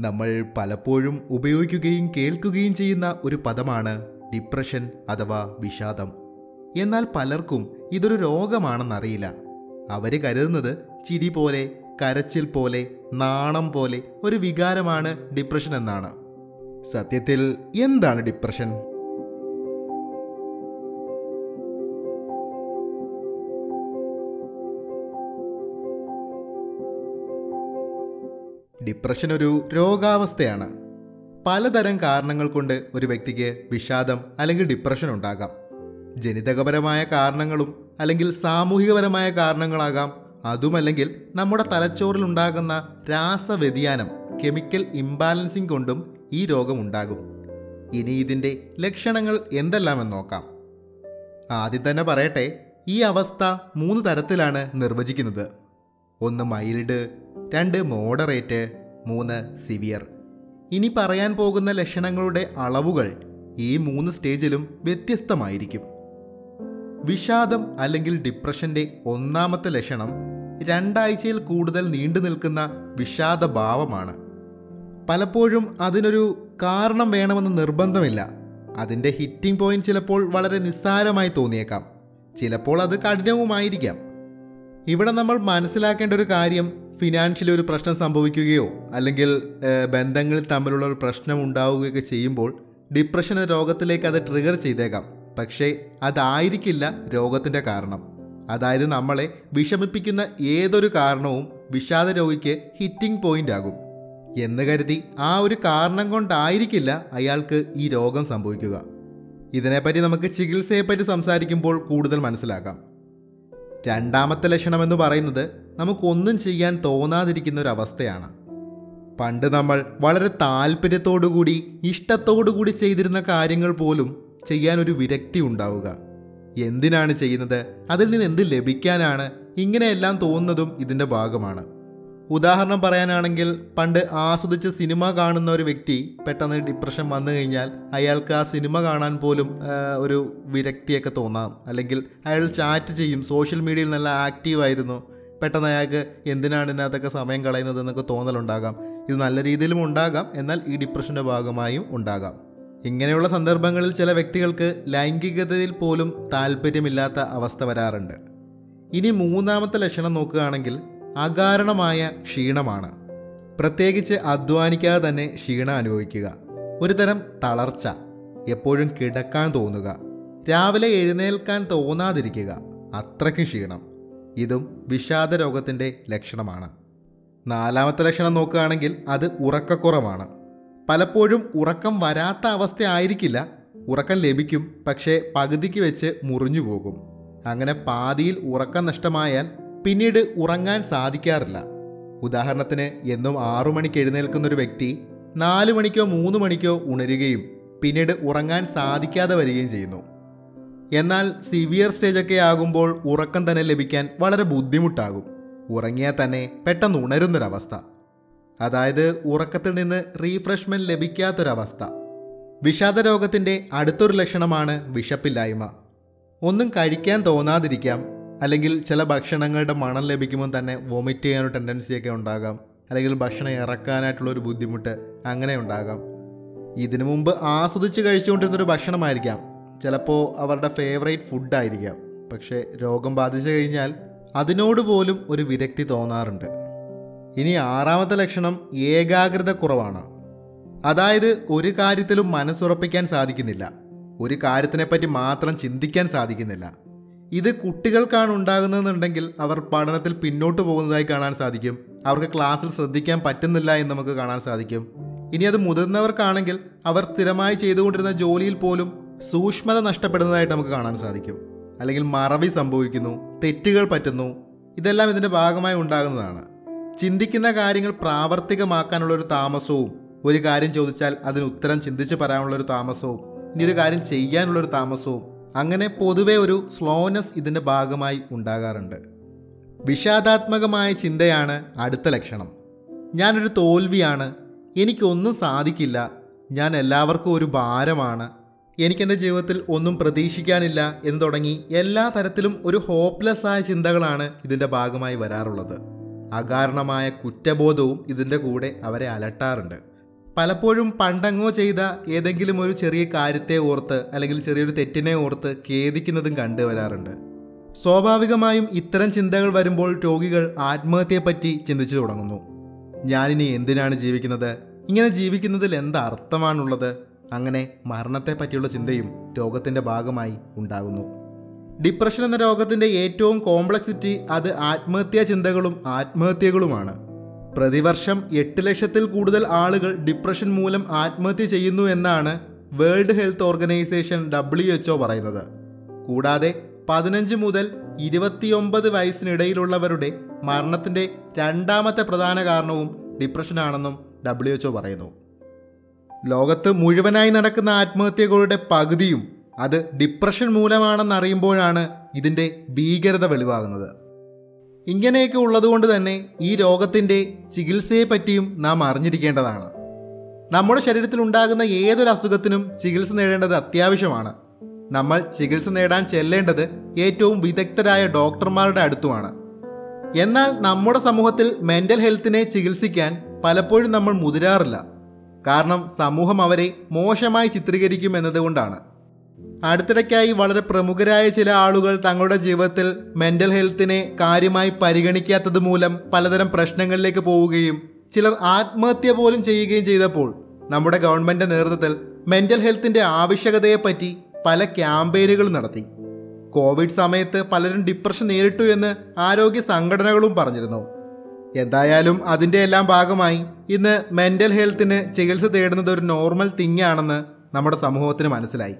നമ്മൾ പലപ്പോഴും ഉപയോഗിക്കുകയും കേൾക്കുകയും ചെയ്യുന്ന ഒരു പദമാണ് ഡിപ്രഷൻ അഥവാ വിഷാദം. എന്നാൽ പലർക്കും ഇതൊരു രോഗമാണെന്നറിയില്ല. അവർ കരുതുന്നത് ചിരി പോലെ കരച്ചിൽ പോലെ നാണം പോലെ ഒരു വികാരമാണ് ഡിപ്രഷൻ എന്നാണ്. സത്യത്തിൽ എന്താണ് ഡിപ്രഷൻ ഡിപ്രഷൻ ഒരു രോഗാവസ്ഥയാണ്. പലതരം കാരണങ്ങൾ കൊണ്ട് ഒരു വ്യക്തിക്ക് വിഷാദം അല്ലെങ്കിൽ ഡിപ്രഷൻ ഉണ്ടാകാം. ജനിതകപരമായ കാരണങ്ങളും അല്ലെങ്കിൽ സാമൂഹികപരമായ കാരണങ്ങളാകാം. അതുമല്ലെങ്കിൽ നമ്മുടെ തലച്ചോറിൽ ഉണ്ടാകുന്ന രാസവ്യതിയാനം കെമിക്കൽ ഇംബാലൻസിങ് കൊണ്ടും ഈ രോഗം ഉണ്ടാകും. ഇനി ഇതിന്റെ ലക്ഷണങ്ങൾ എന്തെല്ലാമെന്ന് നോക്കാം. ആദ്യം തന്നെ പറയട്ടെ ഈ അവസ്ഥ മൂന്ന് തരത്തിലാണ് നിർവചിക്കുന്നത്. ഒന്ന് മൈൽഡ് രണ്ട് മോഡറേറ്റ് മൂന്ന് സിവിയർ. ഇനി പറയാൻ പോകുന്ന ലക്ഷണങ്ങളുടെ അളവുകൾ ഈ മൂന്ന് സ്റ്റേജിലും വ്യത്യസ്തമായിരിക്കും. വിഷാദം അല്ലെങ്കിൽ ഡിപ്രഷന്റെ ഒന്നാമത്തെ ലക്ഷണം രണ്ടാഴ്ചയിൽ കൂടുതൽ നീണ്ടു നിൽക്കുന്ന വിഷാദഭാവമാണ്. പലപ്പോഴും അതിനൊരു കാരണം വേണമെന്ന് നിർബന്ധമില്ല. അതിന്റെ ഹിറ്റിംഗ് പോയിന്റ് ചിലപ്പോൾ വളരെ നിസ്സാരമായി തോന്നിയേക്കാം. ചിലപ്പോൾ അത് കഠിനവുമായിരിക്കാം. ഇവിടെ നമ്മൾ മനസ്സിലാക്കേണ്ട ഒരു കാര്യം ഫിനാൻഷ്യലി ഒരു പ്രശ്നം സംഭവിക്കുകയോ അല്ലെങ്കിൽ ബന്ധങ്ങൾ തമ്മിലുള്ള ഒരു പ്രശ്നം ഉണ്ടാവുകയൊക്കെ ചെയ്യുമ്പോൾ ഡിപ്രഷൻ എന്ന രോഗത്തിലേക്ക് അത് ട്രിഗർ ചെയ്തേക്കാം. പക്ഷേ അതായിരിക്കില്ല രോഗത്തിന്റെ കാരണം. അതായത് നമ്മളെ വിഷമിപ്പിക്കുന്ന ഏതൊരു കാരണവും വിഷാദ രോഗിക്ക് ഹിറ്റിംഗ് പോയിന്റ് ആകും. എന്ന് കരുതി ആ ഒരു കാരണം കൊണ്ടായിരിക്കില്ല അയാൾക്ക് ഈ രോഗം സംഭവിക്കുക. ഇതിനെപ്പറ്റി നമുക്ക് ചികിത്സയെപ്പറ്റി സംസാരിക്കുമ്പോൾ കൂടുതൽ മനസ്സിലാക്കാം. രണ്ടാമത്തെ ലക്ഷണമെന്ന് പറയുന്നത് നമുക്കൊന്നും ചെയ്യാൻ തോന്നാതിരിക്കുന്ന ഒരു അവസ്ഥയാണ് പണ്ട് നമ്മൾ വളരെ താല്പര്യത്തോടുകൂടി ഇഷ്ടത്തോടുകൂടി ചെയ്തിരുന്ന കാര്യങ്ങൾ പോലും ചെയ്യാൻ ഒരു വിരക്തി ഉണ്ടാവുക. എന്തിനാണ് ചെയ്യുന്നത്? അതിൽ നിന്ന് എന്ത് ലഭിക്കാനാണ്? ഇങ്ങനെയെല്ലാം തോന്നുന്നതും ഇതിന്റെ ഭാഗമാണ്. ഉദാഹരണം പറയാനാണെങ്കിൽ പണ്ട് ആസ്വദിച്ച് സിനിമ കാണുന്ന ഒരു വ്യക്തി പെട്ടെന്ന് ഡിപ്രഷൻ വന്നു കഴിഞ്ഞാൽ അയാൾക്ക് ആ സിനിമ കാണാൻ പോലും ഒരു വിരക്തിയൊക്കെ തോന്നാം. അല്ലെങ്കിൽ അയാൾ ചാറ്റ് ചെയ്യും സോഷ്യൽ മീഡിയയിൽ നല്ല ആക്റ്റീവ് ആയിരുന്നു. പെട്ടെന്ന് അയാൾക്ക് എന്തിനാണ് ഇതിനകത്തൊക്കെ സമയം കളയുന്നത് എന്നൊക്കെ തോന്നലുണ്ടാകാം. ഇത് നല്ല രീതിയിലും ഉണ്ടാകാം. എന്നാൽ ഈ ഡിപ്രഷന്റെ ഭാഗമായും ഉണ്ടാകാം. ഇങ്ങനെയുള്ള സന്ദർഭങ്ങളിൽ ചില വ്യക്തികൾക്ക് ലൈംഗികതയിൽ പോലും താല്പര്യമില്ലാത്ത അവസ്ഥ വരാറുണ്ട്. ഇനി മൂന്നാമത്തെ ലക്ഷണം നോക്കുകയാണെങ്കിൽ അകാരണമായ ക്ഷീണമാണ്. പ്രത്യേകിച്ച് അധ്വാനിക്കാതെ തന്നെ ക്ഷീണം അനുഭവിക്കുക. ഒരു തരം തളർച്ച. എപ്പോഴും കിടക്കാൻ തോന്നുക. രാവിലെ എഴുന്നേൽക്കാൻ തോന്നാതിരിക്കുക. അത്രയ്ക്കും ക്ഷീണം. ഇതും വിഷാദ രോഗത്തിന്റെ ലക്ഷണമാണ്. നാലാമത്തെ ലക്ഷണം നോക്കുകയാണെങ്കിൽ അത് ഉറക്കക്കുറവാണ്. പലപ്പോഴും ഉറക്കം വരാത്ത അവസ്ഥ ആയിരിക്കില്ല. ഉറക്കം ലഭിക്കും പക്ഷേ പകുതിക്ക് വെച്ച് മുറിഞ്ഞു പോകും. അങ്ങനെ പാതിയിൽ ഉറക്കം നഷ്ടമായാൽ പിന്നീട് ഉറങ്ങാൻ സാധിക്കാറില്ല. ഉദാഹരണത്തിന് എന്നും ആറു മണിക്ക് എഴുന്നേൽക്കുന്ന ഒരു വ്യക്തി നാല് മണിക്കോ മൂന്ന് മണിക്കോ ഉണരുകയും പിന്നീട് ഉറങ്ങാൻ സാധിക്കാതെ വരികയും ചെയ്യുന്നു. എന്നാൽ സിവിയർ സ്റ്റേജൊക്കെ ആകുമ്പോൾ ഉറക്കം തന്നെ ലഭിക്കാൻ വളരെ ബുദ്ധിമുട്ടാകും. ഉറങ്ങിയാൽ തന്നെ പെട്ടെന്ന് ഉണരുന്നൊരവസ്ഥ. അതായത് ഉറക്കത്തിൽ നിന്ന് റീഫ്രഷ്മെന്റ് ലഭിക്കാത്തൊരവസ്ഥ. വിഷാദ രോഗത്തിന്റെ അടുത്തൊരു ലക്ഷണമാണ് വിശപ്പില്ലായ്മ. ഒന്നും കഴിക്കാൻ തോന്നാതിരിക്കാം. അല്ലെങ്കിൽ ചില ഭക്ഷണങ്ങളുടെ മണം ലഭിക്കുമ്പോൾ തന്നെ വൊമിറ്റ് ചെയ്യാനൊരു ടെൻഡൻസിയൊക്കെ ഉണ്ടാകാം. അല്ലെങ്കിൽ ഭക്ഷണം ഇറക്കാനായിട്ടുള്ളൊരു ബുദ്ധിമുട്ട് അങ്ങനെ ഉണ്ടാകാം. ഇതിനു മുമ്പ് ആസ്വദിച്ച് കഴിച്ചുകൊണ്ടിരുന്നൊരു ഭക്ഷണമായിരിക്കാം. ചിലപ്പോൾ അവരുടെ ഫേവറേറ്റ് ഫുഡായിരിക്കാം പക്ഷേ രോഗം ബാധിച്ചു കഴിഞ്ഞാൽ അതിനോട് പോലും ഒരു വിരക്തി തോന്നാറുണ്ട്. ഇനി ആറാമത്തെ ലക്ഷണം ഏകാഗ്രത കുറവാണ്. അതായത് ഒരു കാര്യത്തിലും മനസ്സുറപ്പിക്കാൻ സാധിക്കുന്നില്ല. ഒരു കാര്യത്തിനെപ്പറ്റി മാത്രം ചിന്തിക്കാൻ സാധിക്കുന്നില്ല. ഇത് കുട്ടികൾക്കാണ് ഉണ്ടാകുന്നതെന്നുണ്ടെങ്കിൽ അവർ പഠനത്തിൽ പിന്നോട്ട് പോകുന്നതായി കാണാൻ സാധിക്കും. അവർക്ക് ക്ലാസ്സിൽ ശ്രദ്ധിക്കാൻ പറ്റുന്നില്ല എന്ന് നമുക്ക് കാണാൻ സാധിക്കും. ഇനി അത് മുതിർന്നവർക്കാണെങ്കിൽ അവർ സ്ഥിരമായി ചെയ്തുകൊണ്ടിരുന്ന ജോലിയിൽ പോലും സൂക്ഷ്മത നഷ്ടപ്പെടുന്നതായിട്ട് നമുക്ക് കാണാൻ സാധിക്കും. അല്ലെങ്കിൽ മറവി സംഭവിക്കുന്നു തെറ്റുകൾ പറ്റുന്നു ഇതെല്ലാം ഇതിന്റെ ഭാഗമായി ഉണ്ടാകുന്നതാണ്. ചിന്തിക്കുന്ന കാര്യങ്ങൾ പ്രാവർത്തികമാക്കാനുള്ള ഒരു താമസവും ഒരു കാര്യം ചോദിച്ചാൽ അതിന് ഉത്തരം ചിന്തിച്ച് പറയാനുള്ള ഒരു താമസവും ഇനി ഒരു കാര്യം ചെയ്യാനുള്ള ഒരു താമസവും അങ്ങനെ പൊതുവെ ഒരു സ്ലോനെസ് ഇതിന്റെ ഭാഗമായി ഉണ്ടാകാറുണ്ട്. വിഷാദാത്മകമായ ചിന്തയാണ് അടുത്ത ലക്ഷണം. ഞാനൊരു തോൽവിയാണ് എനിക്കൊന്നും സാധിക്കില്ല ഞാൻ എല്ലാവർക്കും ഒരു ഭാരമാണ് എനിക്കെന്റെ ജീവിതത്തിൽ ഒന്നും പ്രതീക്ഷിക്കാനില്ല എന്ന് തുടങ്ങി എല്ലാ തരത്തിലും ഒരു ഹോപ്പ്ലെസ് ആയ ചിന്തകളാണ് ഇതിന്റെ ഭാഗമായി വരാറുള്ളത്. അകാരണമായ കുറ്റബോധവും ഇതിന്റെ കൂടെ അവരെ അലട്ടാറുണ്ട്. പലപ്പോഴും പണ്ടങ്ങോ ചെയ്ത ഏതെങ്കിലും ഒരു ചെറിയ കാര്യത്തെ ഓർത്ത് അല്ലെങ്കിൽ ചെറിയൊരു തെറ്റിനെ ഓർത്ത് ഖേദിക്കുന്നതും കണ്ടുവരാറുണ്ട് സ്വാഭാവികമായും ഇത്തരം ചിന്തകൾ വരുമ്പോൾ രോഗികൾ ആത്മഹത്യയെപ്പറ്റി ചിന്തിച്ചു തുടങ്ങുന്നു. ഞാനിനി എന്തിനാണ് ജീവിക്കുന്നത്? ഇങ്ങനെ ജീവിക്കുന്നതിൽ എന്ത് അർത്ഥമാണുള്ളത്? അങ്ങനെ മരണത്തെ പറ്റിയുള്ള ചിന്തയും രോഗത്തിന്റെ ഭാഗമായി ഉണ്ടാകുന്നു. ഡിപ്രഷൻ എന്ന രോഗത്തിന്റെ ഏറ്റവും കോംപ്ലക്സിറ്റി അത് ആത്മഹത്യാ ചിന്തകളും ആത്മഹത്യകളുമാണ്. പ്രതിവർഷം എട്ട് ലക്ഷത്തിൽ കൂടുതൽ ആളുകൾ ഡിപ്രഷൻ മൂലം ആത്മഹത്യ ചെയ്യുന്നു എന്നാണ് World Health Organization W H O പറയുന്നത്. കൂടാതെ പതിനഞ്ച് മുതൽ ഇരുപത്തിയൊമ്പത് വയസ്സിനിടയിലുള്ളവരുടെ മരണത്തിന്റെ രണ്ടാമത്തെ പ്രധാന കാരണവും ഡിപ്രഷനാണെന്നും ഡബ്ല്യു എച്ച്ഒ പറയുന്നു. ലോകത്ത് മുഴുവനായി നടക്കുന്ന ആത്മഹത്യകളുടെ പകുതിയും അത് ഡിപ്രഷൻ മൂലമാണെന്നറിയുമ്പോഴാണ് ഇതിന്റെ ഭീകരത വെളിവാകുന്നത്. ഇങ്ങനെയൊക്കെ ഉള്ളതുകൊണ്ട് തന്നെ ഈ രോഗത്തിന്റെ ചികിത്സയെ പറ്റിയും നാം അറിഞ്ഞിരിക്കേണ്ടതാണ്. നമ്മുടെ ശരീരത്തിൽ ഉണ്ടാകുന്ന ഏതൊരു അസുഖത്തിനും ചികിത്സ നേടേണ്ടത് അത്യാവശ്യമാണ്. നമ്മൾ ചികിത്സ നേടാൻ ചെല്ലേണ്ടത് ഏറ്റവും വിദഗ്ധരായ ഡോക്ടർമാരുടെ അടുത്തുമാണ്. എന്നാൽ നമ്മുടെ സമൂഹത്തിൽ മെന്റൽ ഹെൽത്തിനെ ചികിത്സിക്കാൻ പലപ്പോഴും നമ്മൾ മുതിരാറില്ല. കാരണം സമൂഹം അവരെ മോശമായി ചിത്രീകരിക്കും എന്നതുകൊണ്ടാണ്. അടുത്തിടയ്ക്കായി വളരെ പ്രമുഖരായ ചില ആളുകൾ തങ്ങളുടെ ജീവിതത്തിൽ മെന്റൽ ഹെൽത്തിനെ കാര്യമായി പരിഗണിക്കാത്തത് മൂലം പലതരം പ്രശ്നങ്ങളിലേക്ക് പോവുകയും ചിലർ ആത്മഹത്യ പോലും ചെയ്യുകയും ചെയ്തപ്പോൾ നമ്മുടെ ഗവൺമെന്റ് നേതൃത്വത്തിൽ മെന്റൽ ഹെൽത്തിന്റെ ആവശ്യകതയെപ്പറ്റി പല ക്യാമ്പയിനുകൾ നടത്തി. കോവിഡ് സമയത്ത് പലരും ഡിപ്രഷൻ നേരിട്ടു എന്ന് ആരോഗ്യ സംഘടനകളും പറഞ്ഞിരുന്നു. എന്തായാലും അതിന്റെ എല്ലാം ഭാഗമായി ഇന്ന് മെന്റൽ ഹെൽത്തിന് ചികിത്സ തേടുന്നത് ഒരു നോർമൽ തിങ് ആണെന്ന് നമ്മുടെ സമൂഹത്തിന് മനസ്സിലായി.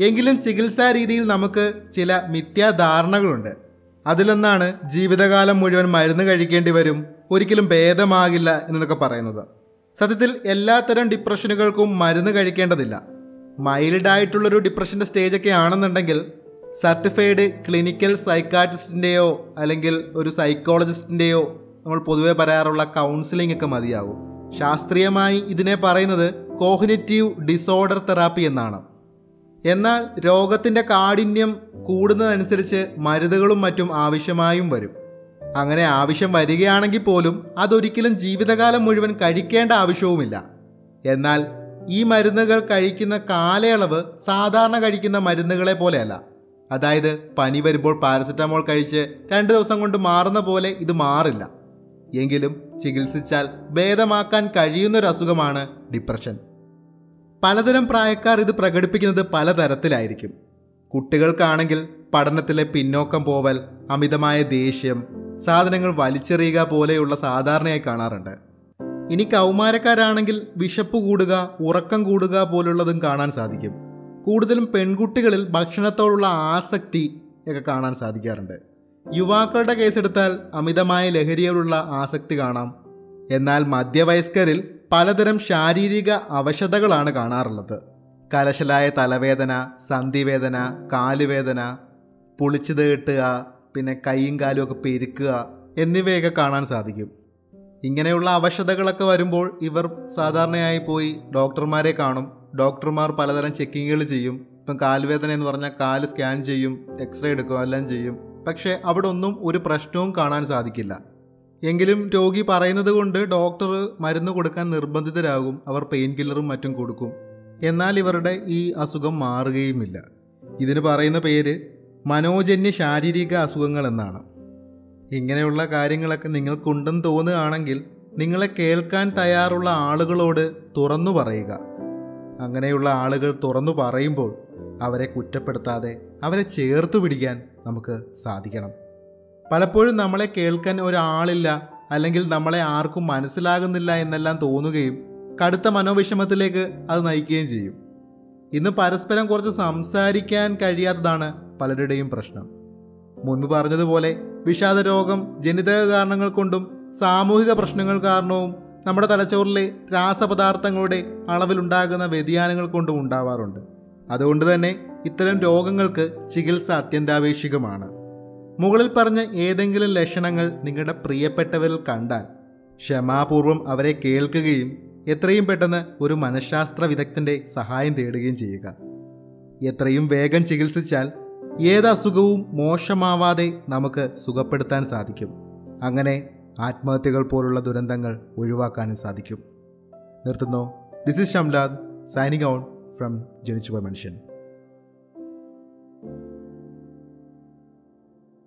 എങ്കിലും ചികിത്സാ രീതിയിൽ നമുക്ക് ചില മിഥ്യാധാരണകളുണ്ട്. അതിലൊന്നാണ് ജീവിതകാലം മുഴുവൻ മരുന്ന് കഴിക്കേണ്ടി വരും ഒരിക്കലും ഭേദമാകില്ല എന്നൊക്കെ പറയുന്നത്. സത്യത്തിൽ എല്ലാത്തരം ഡിപ്രഷനുകൾക്കും മരുന്ന് കഴിക്കേണ്ടതില്ല. മൈൽഡ് ആയിട്ടുള്ളൊരു ഡിപ്രഷന്റെ സ്റ്റേജൊക്കെ ആണെന്നുണ്ടെങ്കിൽ സർട്ടിഫൈഡ് ക്ലിനിക്കൽ സൈക്കാട്രിസ്റ്റിന്റെയോ അല്ലെങ്കിൽ ഒരു സൈക്കോളജിസ്റ്റിന്റെയോ നമ്മൾ പൊതുവെ പറയാറുള്ള കൗൺസിലിംഗ് ഒക്കെ മതിയാവും ശാസ്ത്രീയമായി ഇതിനെ പറയുന്നത് കോഗ്നിറ്റീവ് ഡിസോർഡർ തെറാപ്പി എന്നാണ്. എന്നാൽ രോഗത്തിന്റെ കാഠിന്യം കൂടുന്നതനുസരിച്ച് മരുന്നുകളും മറ്റും ആവശ്യമായും വരും. അങ്ങനെ ആവശ്യം വരികയാണെങ്കിൽ പോലും അതൊരിക്കലും ജീവിതകാലം മുഴുവൻ കഴിക്കേണ്ട ആവശ്യവുമില്ല. എന്നാൽ ഈ മരുന്നുകൾ കഴിക്കുന്ന കാലയളവ് സാധാരണ കഴിക്കുന്ന മരുന്നുകളെ പോലെയല്ല. അതായത് പനി വരുമ്പോൾ പാരസെറ്റമോൾ കഴിച്ച് രണ്ട് ദിവസം കൊണ്ട് മാറുന്ന പോലെ ഇത് മാറില്ല. എങ്കിലും ചികിത്സിച്ചാൽ ഭേദമാക്കാൻ കഴിയുന്നൊരസുഖമാണ് ഡിപ്രഷൻ. പലതരം പ്രായക്കാർ ഇത് പ്രകടിപ്പിക്കുന്നത് പലതരത്തിലായിരിക്കും കുട്ടികൾക്കാണെങ്കിൽ പഠനത്തിലെ പിന്നോക്കം പോവൽ അമിതമായ ദേഷ്യം സാധനങ്ങൾ വലിച്ചെറിയുക പോലെയുള്ള സാധാരണയായി കാണാറുണ്ട്. ഇനി കൗമാരക്കാരാണെങ്കിൽ വിശപ്പ് കൂടുക ഉറക്കം കൂടുക പോലുള്ളതും കാണാൻ സാധിക്കും. കൂടുതലും പെൺകുട്ടികളിൽ ഭക്ഷണത്തോടുള്ള ആസക്തി ഒക്കെ കാണാൻ സാധിക്കാറുണ്ട്. യുവാക്കളുടെ കേസെടുത്താൽ അമിതമായ ലഹരിയോടുള്ള ആസക്തി കാണാം. എന്നാൽ മധ്യവയസ്കരിൽ പലതരം ശാരീരിക അവശതകളാണ് കാണാറുള്ളത്. കലശലായ തലവേദന സന്ധിവേദന കാലുവേദന പുളിച്ചത് കെട്ടുക പിന്നെ കൈയും കാലും ഒക്കെ പെരുക്കുക എന്നിവയൊക്കെ കാണാൻ സാധിക്കും. ഇങ്ങനെയുള്ള അവശതകളൊക്കെ വരുമ്പോൾ ഇവർ സാധാരണയായി പോയി ഡോക്ടർമാരെ കാണും. ഡോക്ടർമാർ പലതരം ചെക്കിങ്ങുകൾ ചെയ്യും. ഇപ്പം കാലുവേദന എന്ന് പറഞ്ഞാൽ കാൽ സ്കാൻ ചെയ്യും എക്സ്റേ എടുക്കും എല്ലാം ചെയ്യും. പക്ഷേ അവിടെ ഒന്നും ഒരു പ്രശ്നവും കാണാൻ സാധിക്കില്ല. എങ്കിലും രോഗി പറയുന്നത് കൊണ്ട് ഡോക്ടർ മരുന്ന് കൊടുക്കാൻ നിർബന്ധിതരാകും അവർ പെയിൻ കില്ലറും മറ്റും കൊടുക്കും. എന്നാൽ ഇവരുടെ ഈ അസുഖം മാറുകയുമില്ല. ഇതിന് പറയുന്ന പേര് മനോജന്യ ശാരീരിക അസുഖങ്ങൾ എന്നാണ്. ഇങ്ങനെയുള്ള കാര്യങ്ങളൊക്കെ നിങ്ങൾക്കുണ്ടെന്ന് തോന്നുകയാണെങ്കിൽ നിങ്ങളെ കേൾക്കാൻ തയ്യാറുള്ള ആളുകളോട് തുറന്നു പറയുക. അങ്ങനെയുള്ള ആളുകൾ തുറന്നു പറയുമ്പോൾ അവരെ കുറ്റപ്പെടുത്താതെ അവരെ ചേർത്ത് പിടിക്കാൻ നമുക്ക് സാധിക്കണം. പലപ്പോഴും നമ്മളെ കേൾക്കാൻ ഒരാളില്ല അല്ലെങ്കിൽ നമ്മളെ ആർക്കും മനസ്സിലാകുന്നില്ല എന്നെല്ലാം തോന്നുകയും കടുത്ത മനോവിഷമത്തിലേക്ക് അത് നയിക്കുകയും ചെയ്യും. ഇന്ന് പരസ്പരം കുറച്ച് സംസാരിക്കാൻ കഴിയാത്തതാണ് പലരുടെയും പ്രശ്നം. മുൻപ് പറഞ്ഞതുപോലെ വിഷാദ രോഗം ജനിതക കാരണങ്ങൾ കൊണ്ടും സാമൂഹിക പ്രശ്നങ്ങൾ കാരണവും നമ്മുടെ തലച്ചോറിലെ രാസപദാർത്ഥങ്ങളുടെ അളവിലുണ്ടാകുന്ന വ്യതിയാനങ്ങൾ കൊണ്ടും ഉണ്ടാവാറുണ്ട്. അതുകൊണ്ട് തന്നെ ഇത്തരം രോഗങ്ങൾക്ക് ചികിത്സ അത്യന്താപേക്ഷികമാണ്. മുകളിൽ പറഞ്ഞ ഏതെങ്കിലും ലക്ഷണങ്ങൾ നിങ്ങളുടെ പ്രിയപ്പെട്ടവരിൽ കണ്ടാൽ ക്ഷമാപൂർവം അവരെ കേൾക്കുകയും എത്രയും പെട്ടെന്ന് ഒരു മനഃശാസ്ത്ര വിദഗ്ധന്റെ സഹായം തേടുകയും ചെയ്യുക. എത്രയും വേഗം ചികിത്സിച്ചാൽ ഏത് അസുഖവും മോശമാവാതെ നമുക്ക് സുഖപ്പെടുത്താൻ സാധിക്കും. അങ്ങനെ ആത്മഹത്യകൾ പോലുള്ള ദുരന്തങ്ങൾ ഒഴിവാക്കാനും സാധിക്കും. നിർത്തുന്നു. This is Shamlad signing out from ജനിച്ചുപോയ മനുഷ്യൻ